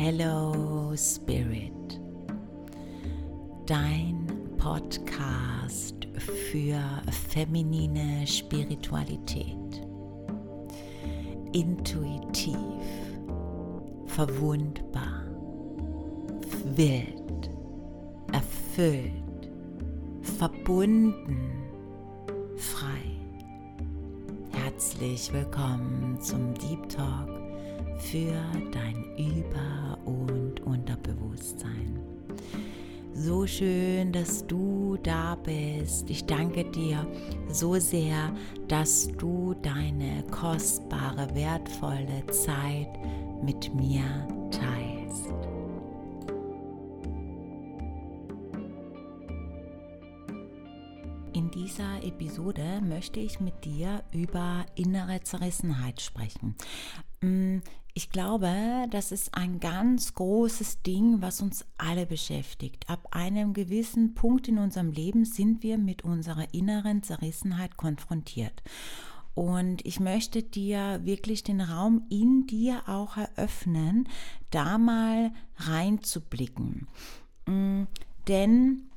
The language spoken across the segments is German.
Hello Spirit, dein Podcast für feminine Spiritualität. Intuitiv, verwundbar, wild, erfüllt, verbunden, frei. Herzlich willkommen zum Deep Talk für dein Über- und Unterbewusstsein. So schön, dass du da bist. Ich danke dir so sehr, dass du deine kostbare, wertvolle Zeit mit mir teilst. Episode möchte ich mit dir über innere Zerrissenheit sprechen. Mm, ich glaube, das ist ein ganz großes Ding, was uns alle beschäftigt. Ab einem gewissen Punkt in unserem Leben sind wir mit unserer inneren Zerrissenheit konfrontiert. Und ich möchte dir wirklich den Raum in dir auch eröffnen, da mal reinzublicken. Mm, denn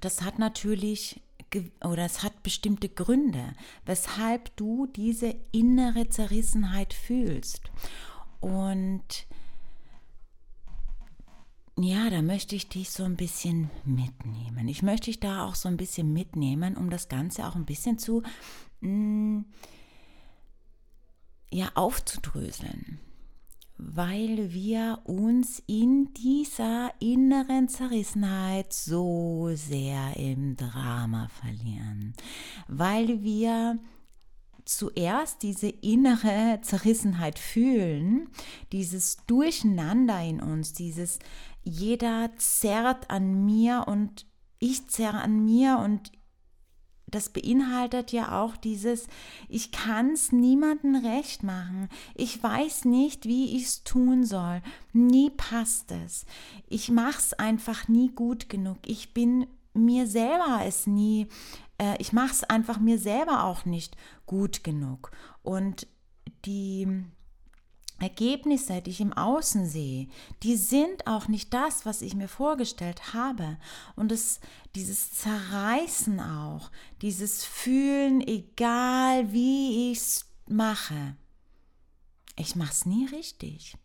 das hat natürlich oder es hat bestimmte Gründe, weshalb du diese innere Zerrissenheit fühlst. Und ja, da möchte ich dich so ein bisschen mitnehmen. Ich möchte dich da auch so ein bisschen mitnehmen, um das Ganze auch ein bisschen zu mh, mm, ja, aufzudröseln weil wir uns in dieser inneren Zerrissenheit so sehr im Drama verlieren, weil wir zuerst diese innere Zerrissenheit fühlen, dieses Durcheinander in uns, dieses jeder zerrt an mir und ich zerre an mir und das beinhaltet ja auch dieses, ich kann es niemandem recht machen. Ich weiß nicht, wie ich es tun soll. Nie passt es. Ich mache es einfach nie gut genug. Ich bin mir selber es nie, äh, ich mache es einfach mir selber auch nicht gut genug. Und die Ergebnisse, die ich im Außen sehe, die sind auch nicht das, was ich mir vorgestellt habe. Und es, dieses Zerreißen auch, dieses Fühlen, egal wie ich es mache, ich mache es nie richtig.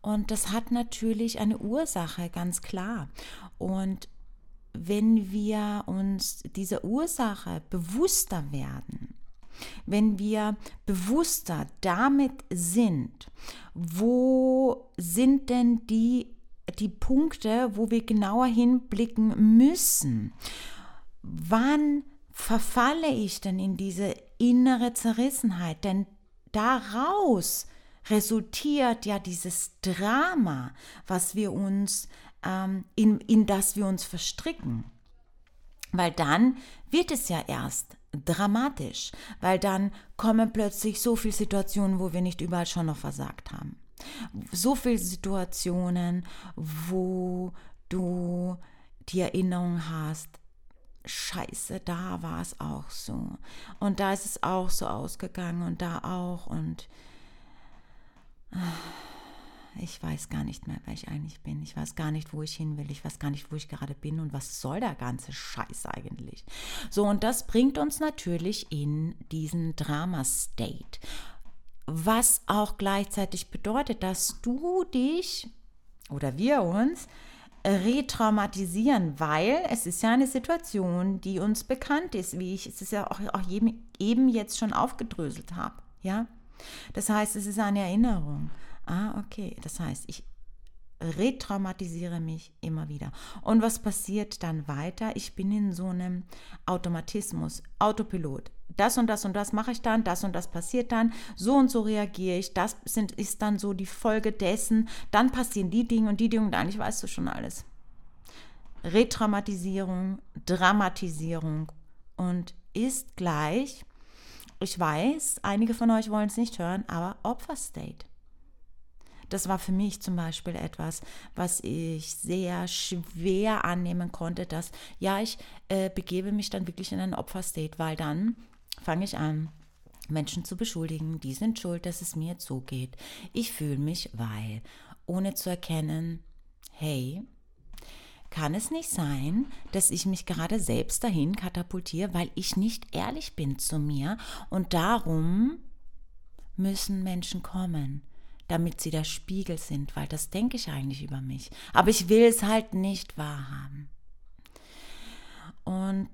Und das hat natürlich eine Ursache, ganz klar. Und wenn wir uns dieser Ursache bewusster werden, wenn wir bewusster damit sind, wo sind denn die, die Punkte, wo wir genauer hinblicken müssen? Wann verfalle ich denn in diese innere Zerrissenheit? Denn daraus resultiert ja dieses Drama, was wir uns, ähm, in, in das wir uns verstricken. Weil dann wird es ja erst dramatisch, weil dann kommen plötzlich so viele Situationen, wo wir nicht überall schon noch versagt haben. So viele Situationen, wo du die Erinnerung hast, scheiße, da war es auch so. Und da ist es auch so ausgegangen und da auch und ich weiß gar nicht mehr, wer ich eigentlich bin. Ich weiß gar nicht, wo ich hin will. Ich weiß gar nicht, wo ich gerade bin und was soll der ganze Scheiß eigentlich. So, und das bringt uns natürlich in diesen Drama-State. Was auch gleichzeitig bedeutet, dass du dich oder wir uns retraumatisieren, weil es ist ja eine Situation, die uns bekannt ist, wie ich es ja auch, auch eben jetzt schon aufgedröselt habe. Ja? Das heißt, es ist eine Erinnerung. Ah, okay. Das heißt, ich retraumatisiere mich immer wieder. Und was passiert dann weiter? Ich bin in so einem Automatismus, Autopilot. Das und das und das mache ich dann, das und das passiert dann, so und so reagiere ich, das sind, ist dann so die Folge dessen, dann passieren die Dinge und die Dinge und eigentlich weißt du schon alles. Retraumatisierung, Dramatisierung und ist gleich, ich weiß, einige von euch wollen es nicht hören, aber Opferstate. Das war für mich zum Beispiel etwas, was ich sehr schwer annehmen konnte, dass ja, ich äh, begebe mich dann wirklich in einen Opferstate, weil dann fange ich an, Menschen zu beschuldigen, die sind schuld, dass es mir jetzt so geht. Ich fühle mich, weil, ohne zu erkennen, hey, kann es nicht sein, dass ich mich gerade selbst dahin katapultiere, weil ich nicht ehrlich bin zu mir und darum müssen Menschen kommen, damit sie der Spiegel sind, weil das denke ich eigentlich über mich. Aber ich will es halt nicht wahrhaben. Und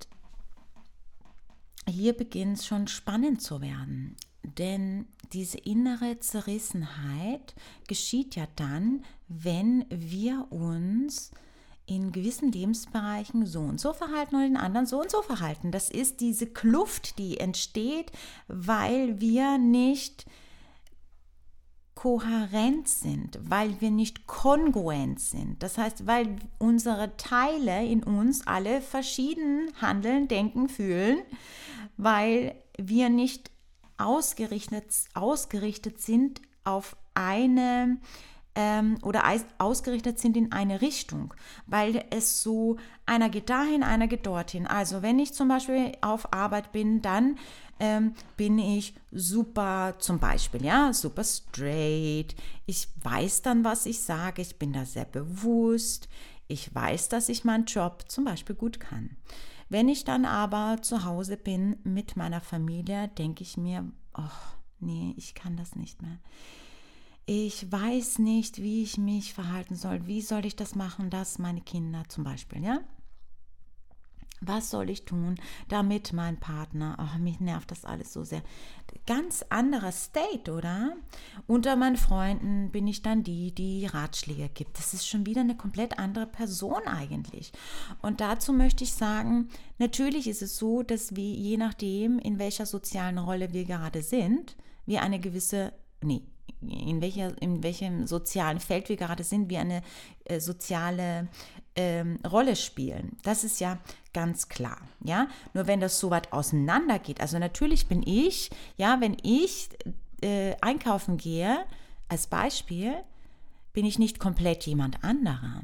hier beginnt es schon spannend zu werden. Denn diese innere Zerrissenheit geschieht ja dann, wenn wir uns in gewissen Lebensbereichen so und so verhalten und in anderen so und so verhalten. Das ist diese Kluft, die entsteht, weil wir nicht kohärent sind, weil wir nicht kongruent sind. Das heißt, weil unsere Teile in uns alle verschieden handeln, denken, fühlen, weil wir nicht ausgerichtet, ausgerichtet sind auf eine ähm, oder ausgerichtet sind in eine Richtung, weil es so, einer geht dahin, einer geht dorthin. Also wenn ich zum Beispiel auf Arbeit bin, dann ähm, bin ich super, zum Beispiel, ja, super straight. Ich weiß dann, was ich sage. Ich bin da sehr bewusst. Ich weiß, dass ich meinen Job zum Beispiel gut kann. Wenn ich dann aber zu Hause bin mit meiner Familie, denke ich mir, oh, nee, ich kann das nicht mehr. Ich weiß nicht, wie ich mich verhalten soll. Wie soll ich das machen, dass meine Kinder zum Beispiel, ja? Was soll ich tun, damit mein Partner, oh, mich nervt das alles so sehr. Ganz anderer State, oder? Unter meinen Freunden bin ich dann die, die Ratschläge gibt. Das ist schon wieder eine komplett andere Person eigentlich. Und dazu möchte ich sagen, natürlich ist es so, dass wir je nachdem, in welcher sozialen Rolle wir gerade sind, wir eine gewisse, nee, in, welcher, in welchem sozialen Feld wir gerade sind, wir eine äh, soziale ähm, Rolle spielen. Das ist ja ganz klar. Ja, nur wenn das so weit auseinander geht, also natürlich bin ich, ja, wenn ich äh, einkaufen gehe, als Beispiel, bin ich nicht komplett jemand anderer.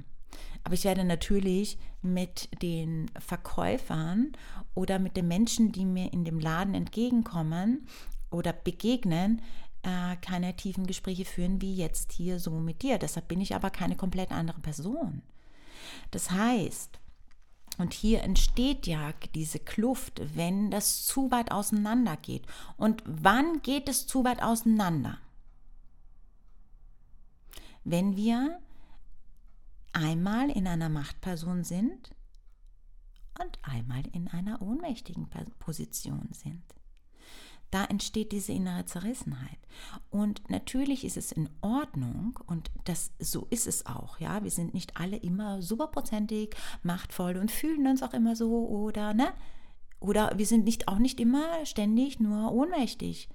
Aber ich werde natürlich mit den Verkäufern oder mit den Menschen, die mir in dem Laden entgegenkommen oder begegnen, äh, keine tiefen Gespräche führen wie jetzt hier so mit dir. Deshalb bin ich aber keine komplett andere Person. Das heißt, und hier entsteht ja diese Kluft, wenn das zu weit auseinander geht. Und wann geht es zu weit auseinander? Wenn wir einmal in einer Machtperson sind und einmal in einer ohnmächtigen Position sind. Da entsteht diese innere Zerrissenheit. Und natürlich ist es in Ordnung und das so ist es auch, ja. Wir sind nicht alle immer superprozentig machtvoll und fühlen uns auch immer so oder ne? Oder wir sind nicht auch nicht immer ständig nur ohnmächtig.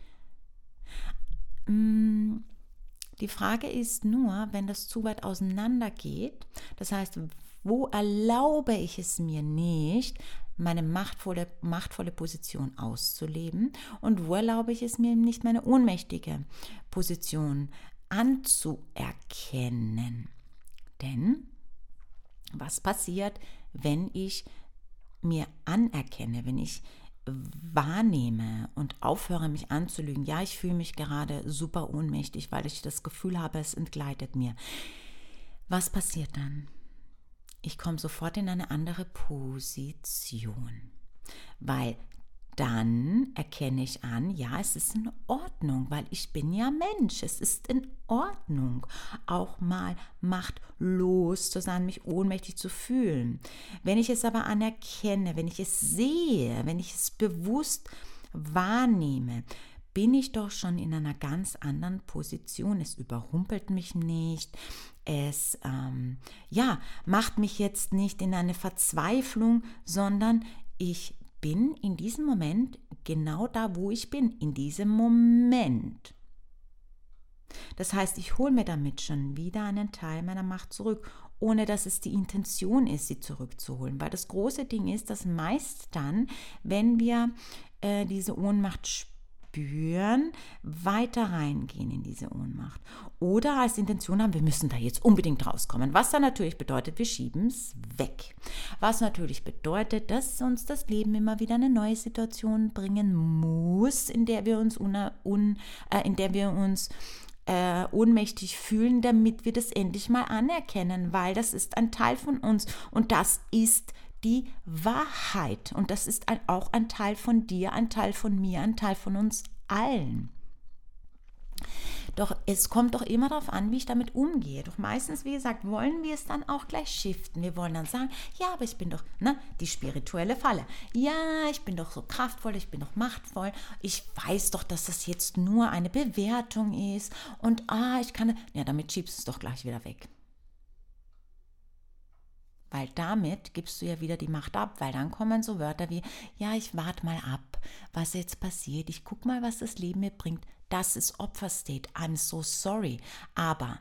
Mm, die Frage ist nur, wenn das zu weit auseinander geht, das heißt, wo erlaube ich es mir nicht, meine machtvolle, machtvolle Position auszuleben und wo erlaube ich es mir nicht, meine ohnmächtige Position anzuerkennen. Denn was passiert, wenn ich mir anerkenne, wenn ich wahrnehme und aufhöre, mich anzulügen, ja, ich fühle mich gerade super ohnmächtig, weil ich das Gefühl habe, es entgleitet mir. Was passiert dann? Ich komme sofort in eine andere Position, weil dann erkenne ich an, ja, es ist in Ordnung, weil ich bin ja Mensch. Es ist in Ordnung, auch mal machtlos zu sein, mich ohnmächtig zu fühlen. Wenn ich es aber anerkenne, wenn ich es sehe, wenn ich es bewusst wahrnehme, bin ich doch schon in einer ganz anderen Position. Es überrumpelt mich nicht. Es ähm, ja, macht mich jetzt nicht in eine Verzweiflung, sondern ich bin in diesem Moment genau da, wo ich bin, in diesem Moment. Das heißt, ich hole mir damit schon wieder einen Teil meiner Macht zurück, ohne dass es die Intention ist, sie zurückzuholen. Weil das große Ding ist, dass meist dann, wenn wir äh, diese Ohnmacht spüren, spüren, weiter reingehen in diese Ohnmacht. Oder als Intention haben, wir müssen da jetzt unbedingt rauskommen. Was dann natürlich bedeutet, wir schieben es weg. Was natürlich bedeutet, dass uns das Leben immer wieder eine neue Situation bringen muss, in der wir uns, un, un, äh, in der wir uns äh, ohnmächtig fühlen, damit wir das endlich mal anerkennen, weil das ist ein Teil von uns und das ist die Wahrheit. Und das ist ein, auch ein Teil von dir, ein Teil von mir, ein Teil von uns allen. Doch es kommt doch immer darauf an, wie ich damit umgehe. Doch meistens, wie gesagt, wollen wir es dann auch gleich shiften. Wir wollen dann sagen, ja, aber ich bin doch, ne, die spirituelle Falle. Ja, ich bin doch so kraftvoll, ich bin doch machtvoll. Ich weiß doch, dass das jetzt nur eine Bewertung ist. Und ah, ich kann, ja, damit schiebst du es doch gleich wieder weg. Weil damit gibst du ja wieder die Macht ab, weil dann kommen so Wörter wie, ja, ich warte mal ab, was jetzt passiert, ich guck mal, was das Leben mir bringt. Das ist Opferstate. I'm so sorry. Aber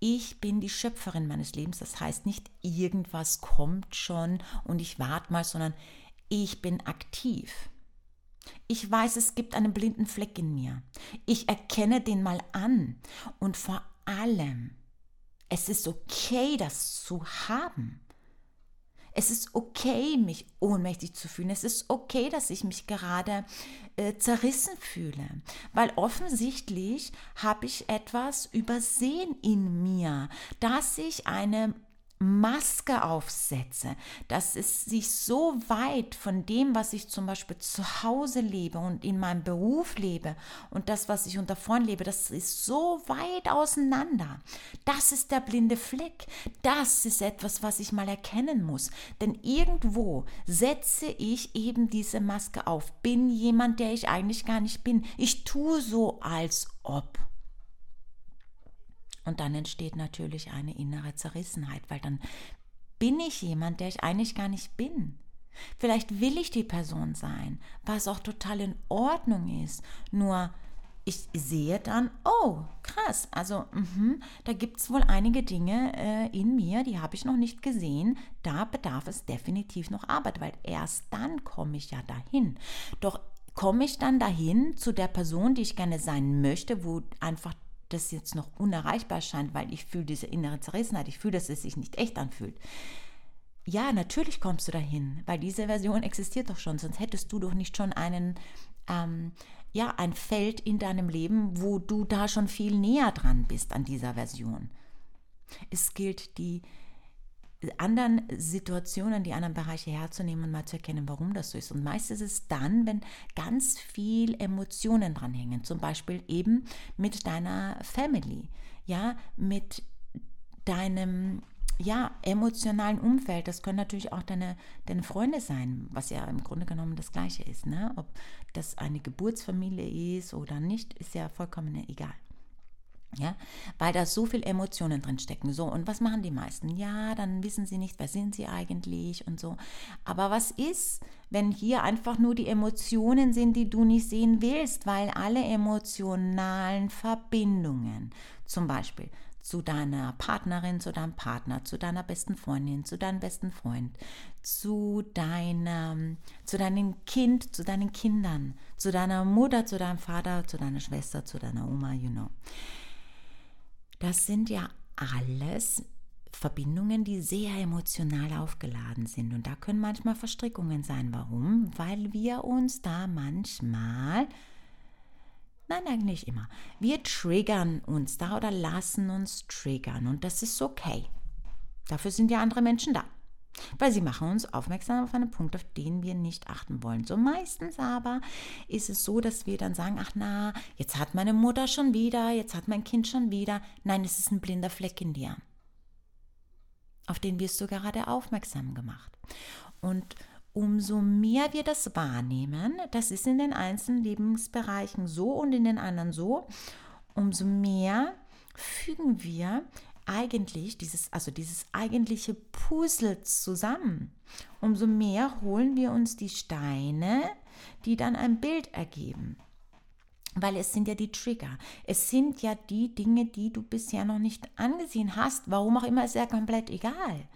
ich bin die Schöpferin meines Lebens. Das heißt nicht, irgendwas kommt schon und ich warte mal, sondern ich bin aktiv. Ich weiß, es gibt einen blinden Fleck in mir. Ich erkenne den mal an. Und vor allem, es ist okay, das zu haben. Es ist okay, mich ohnmächtig zu fühlen. Es ist okay, dass ich mich gerade äh, zerrissen fühle, weil offensichtlich habe ich etwas übersehen in mir, dass ich eine Maske aufsetze, dass es sich so weit von dem, was ich zum Beispiel zu Hause lebe und in meinem Beruf lebe und das, was ich unter Freunden lebe, das ist so weit auseinander. Das ist der blinde Fleck. Das ist etwas, was ich mal erkennen muss. Denn irgendwo setze ich eben diese Maske auf, bin jemand, der ich eigentlich gar nicht bin. Ich tue so, als ob. Und dann entsteht natürlich eine innere Zerrissenheit, weil dann bin ich jemand, der ich eigentlich gar nicht bin. Vielleicht will ich die Person sein, was auch total in Ordnung ist. Nur ich sehe dann, oh, krass, also mh, da gibt es wohl einige Dinge äh, in mir, die habe ich noch nicht gesehen. Da bedarf es definitiv noch Arbeit, weil erst dann komme ich ja dahin. Doch komme ich dann dahin zu der Person, die ich gerne sein möchte, wo einfach das jetzt noch unerreichbar scheint, weil ich fühle diese innere Zerrissenheit, ich fühle, dass es sich nicht echt anfühlt. Ja, natürlich kommst du dahin, weil diese Version existiert doch schon, sonst hättest du doch nicht schon einen, ähm, ja, ein Feld in deinem Leben, wo du da schon viel näher dran bist an dieser Version. Es gilt, die anderen Situationen, die anderen Bereiche herzunehmen und mal zu erkennen, warum das so ist. Und meist ist es dann, wenn ganz viel Emotionen dranhängen, zum Beispiel eben mit deiner Family, ja, mit deinem ja, emotionalen Umfeld, das können natürlich auch deine, deine Freunde sein, was ja im Grunde genommen das Gleiche ist. Ne? Ob das eine Geburtsfamilie ist oder nicht, ist ja vollkommen egal. Ja, weil da so viel Emotionen drin stecken. So, und was machen die meisten? Ja, dann wissen sie nicht, wer sind sie eigentlich und so. Aber was ist, wenn hier einfach nur die Emotionen sind, die du nicht sehen willst, weil alle emotionalen Verbindungen, zum Beispiel zu deiner Partnerin, zu deinem Partner, zu deiner besten Freundin, zu deinem besten Freund, zu deinem, zu deinem Kind, zu deinen Kindern, zu deiner Mutter, zu deinem Vater, zu deiner Schwester, zu deiner Oma, you know das sind ja alles Verbindungen, die sehr emotional aufgeladen sind. Und da können manchmal Verstrickungen sein. Warum? Weil wir uns da manchmal, nein, eigentlich immer, wir triggern uns da oder lassen uns triggern. Und das ist okay. Dafür sind ja andere Menschen da weil sie machen uns aufmerksam auf einen Punkt, auf den wir nicht achten wollen. So meistens aber ist es so, dass wir dann sagen, ach na, jetzt hat meine Mutter schon wieder, jetzt hat mein Kind schon wieder. Nein, es ist ein blinder Fleck in dir. Auf den wirst du gerade aufmerksam gemacht. Und umso mehr wir das wahrnehmen, das ist in den einzelnen Lebensbereichen so und in den anderen so, umso mehr fügen wir eigentlich dieses, also dieses eigentliche Puzzle zusammen. Umso mehr holen wir uns die Steine, die dann ein Bild ergeben. Weil es sind ja die Trigger. Es sind ja die Dinge, die du bisher noch nicht angesehen hast. Warum auch immer, ist ja komplett egal.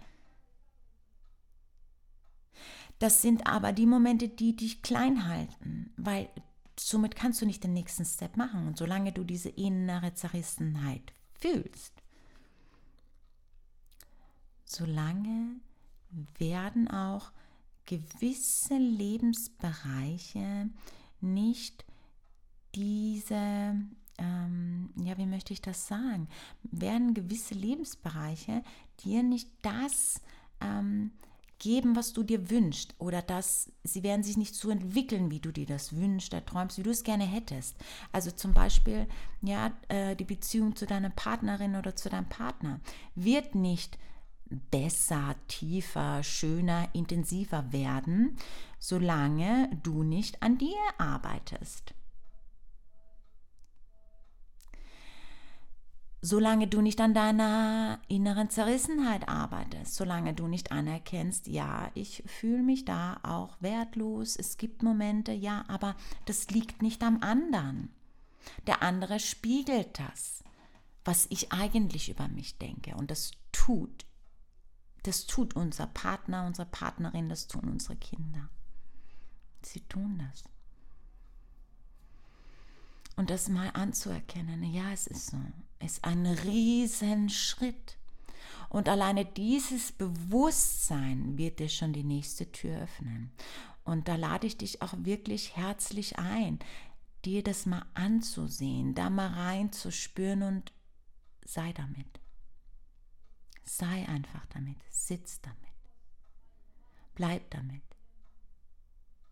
Das sind aber die Momente, die dich klein halten, weil somit kannst du nicht den nächsten Step machen. Und solange du diese innere Zerrissenheit fühlst, solange werden auch gewisse Lebensbereiche nicht diese, ähm, ja, wie möchte ich das sagen, werden gewisse Lebensbereiche dir nicht das ähm, geben, was du dir wünschst oder dass sie werden sich nicht so entwickeln, wie du dir das wünschst, erträumst, wie du es gerne hättest. Also zum Beispiel, ja, äh, die Beziehung zu deiner Partnerin oder zu deinem Partner wird nicht besser, tiefer, schöner, intensiver werden, solange du nicht an dir arbeitest. Solange du nicht an deiner inneren Zerrissenheit arbeitest, solange du nicht anerkennst, ja, ich fühle mich da auch wertlos, es gibt Momente, ja, aber das liegt nicht am anderen. Der andere spiegelt das, was ich eigentlich über mich denke und das tut das tut unser Partner, unsere Partnerin, das tun unsere Kinder. Sie tun das. Und das mal anzuerkennen, ja, es ist so, ist ein Riesenschritt. Und alleine dieses Bewusstsein wird dir schon die nächste Tür öffnen. Und da lade ich dich auch wirklich herzlich ein, dir das mal anzusehen, da mal reinzuspüren und sei damit. Sei einfach damit, sitz damit, bleib damit.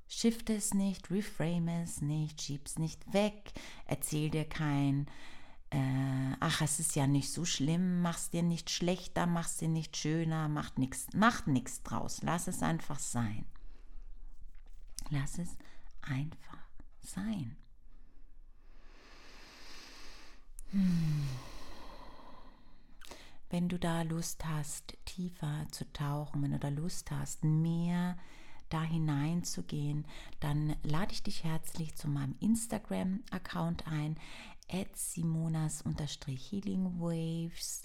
Shifte es nicht, reframe es nicht, schieb es nicht weg, erzähl dir kein, äh, ach, es ist ja nicht so schlimm, mach's dir nicht schlechter, mach's dir nicht schöner, macht nichts, macht nichts draus, lass es einfach sein. Lass es einfach sein. Hm wenn du da Lust hast, tiefer zu tauchen, wenn du da Lust hast, mehr da hineinzugehen, dann lade ich dich herzlich zu meinem Instagram-Account ein, at simonas-healingwaves.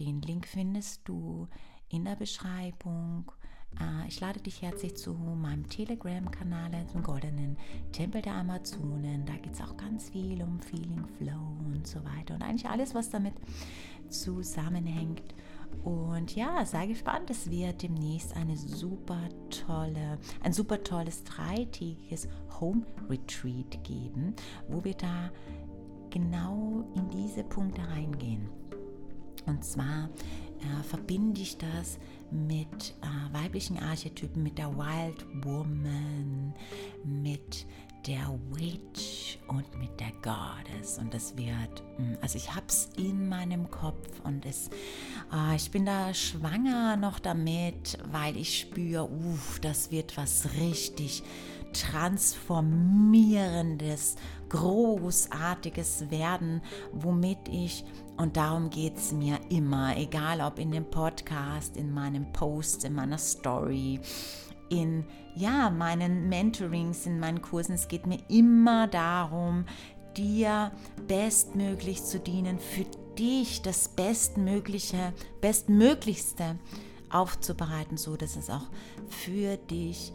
Den Link findest du in der Beschreibung. Äh, ich lade dich herzlich zu meinem Telegram-Kanal, zum Goldenen Tempel der Amazonen. Da geht es auch ganz viel um Feeling Flow und so weiter. Und eigentlich alles, was damit zusammenhängt. Und ja, sei gespannt, es wird demnächst eine super tolle, ein super tolles dreitägiges Home Retreat geben, wo wir da genau in diese Punkte reingehen. Und zwar äh, verbinde ich das mit äh, weiblichen Archetypen, mit der Wild Woman, mit der Witch und mit der Goddess. Und das wird, hm, also ich habe es in meinem Kopf und es, äh, ich bin da schwanger noch damit, weil ich spüre, uff, das wird was richtig transformierendes, großartiges werden, womit ich, und darum geht es mir immer, egal ob in dem Podcast, in meinem Post, in meiner Story, in ja, meinen Mentorings, in meinen Kursen. Es geht mir immer darum, dir bestmöglich zu dienen, für dich das Bestmögliche, Bestmöglichste aufzubereiten, so dass es auch für dich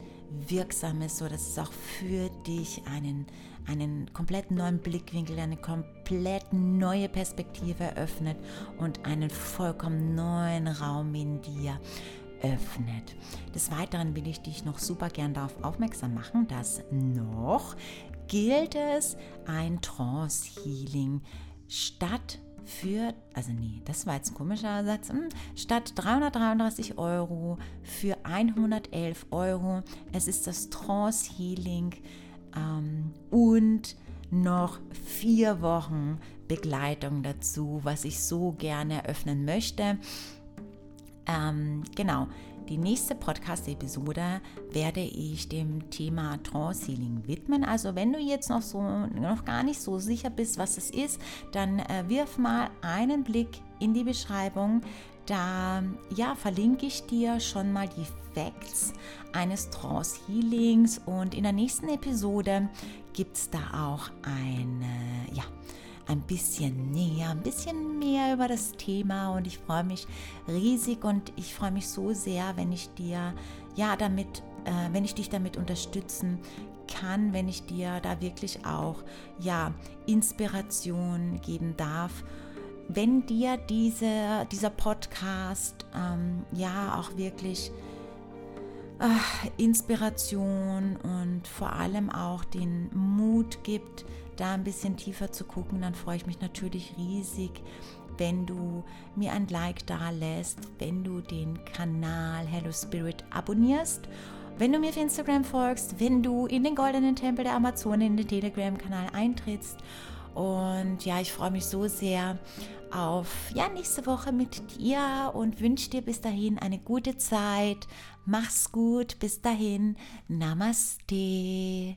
wirksam ist, so dass es auch für dich einen, einen komplett neuen Blickwinkel, eine komplett neue Perspektive eröffnet und einen vollkommen neuen Raum in dir öffnet. Des Weiteren will ich dich noch super gern darauf aufmerksam machen, dass noch gilt es ein Trance-Healing statt für, also nee, das war jetzt ein komischer Satz, hm, statt 333 Euro für 111 Euro. Es ist das Trance Healing ähm, und noch vier Wochen Begleitung dazu, was ich so gerne eröffnen möchte. Ähm, genau, die nächste Podcast-Episode werde ich dem Thema Trance Healing widmen. Also wenn du jetzt noch so noch gar nicht so sicher bist, was es ist, dann äh, wirf mal einen Blick in die Beschreibung. Da ja, verlinke ich dir schon mal die Facts eines Trance Healings und in der nächsten Episode gibt es da auch eine, ja, ein bisschen näher, ein bisschen mehr über das Thema und ich freue mich riesig und ich freue mich so sehr, wenn ich dir ja damit äh, wenn ich dich damit unterstützen kann, wenn ich dir da wirklich auch ja Inspiration geben darf. Wenn dir diese, dieser Podcast ähm, ja auch wirklich Inspiration und vor allem auch den Mut gibt, da ein bisschen tiefer zu gucken, dann freue ich mich natürlich riesig, wenn du mir ein Like da lässt, wenn du den Kanal Hello Spirit abonnierst, wenn du mir auf Instagram folgst, wenn du in den goldenen Tempel der Amazone in den Telegram-Kanal eintrittst. Und ja, ich freue mich so sehr auf ja, nächste Woche mit dir und wünsche dir bis dahin eine gute Zeit. Mach's gut, bis dahin. Namaste.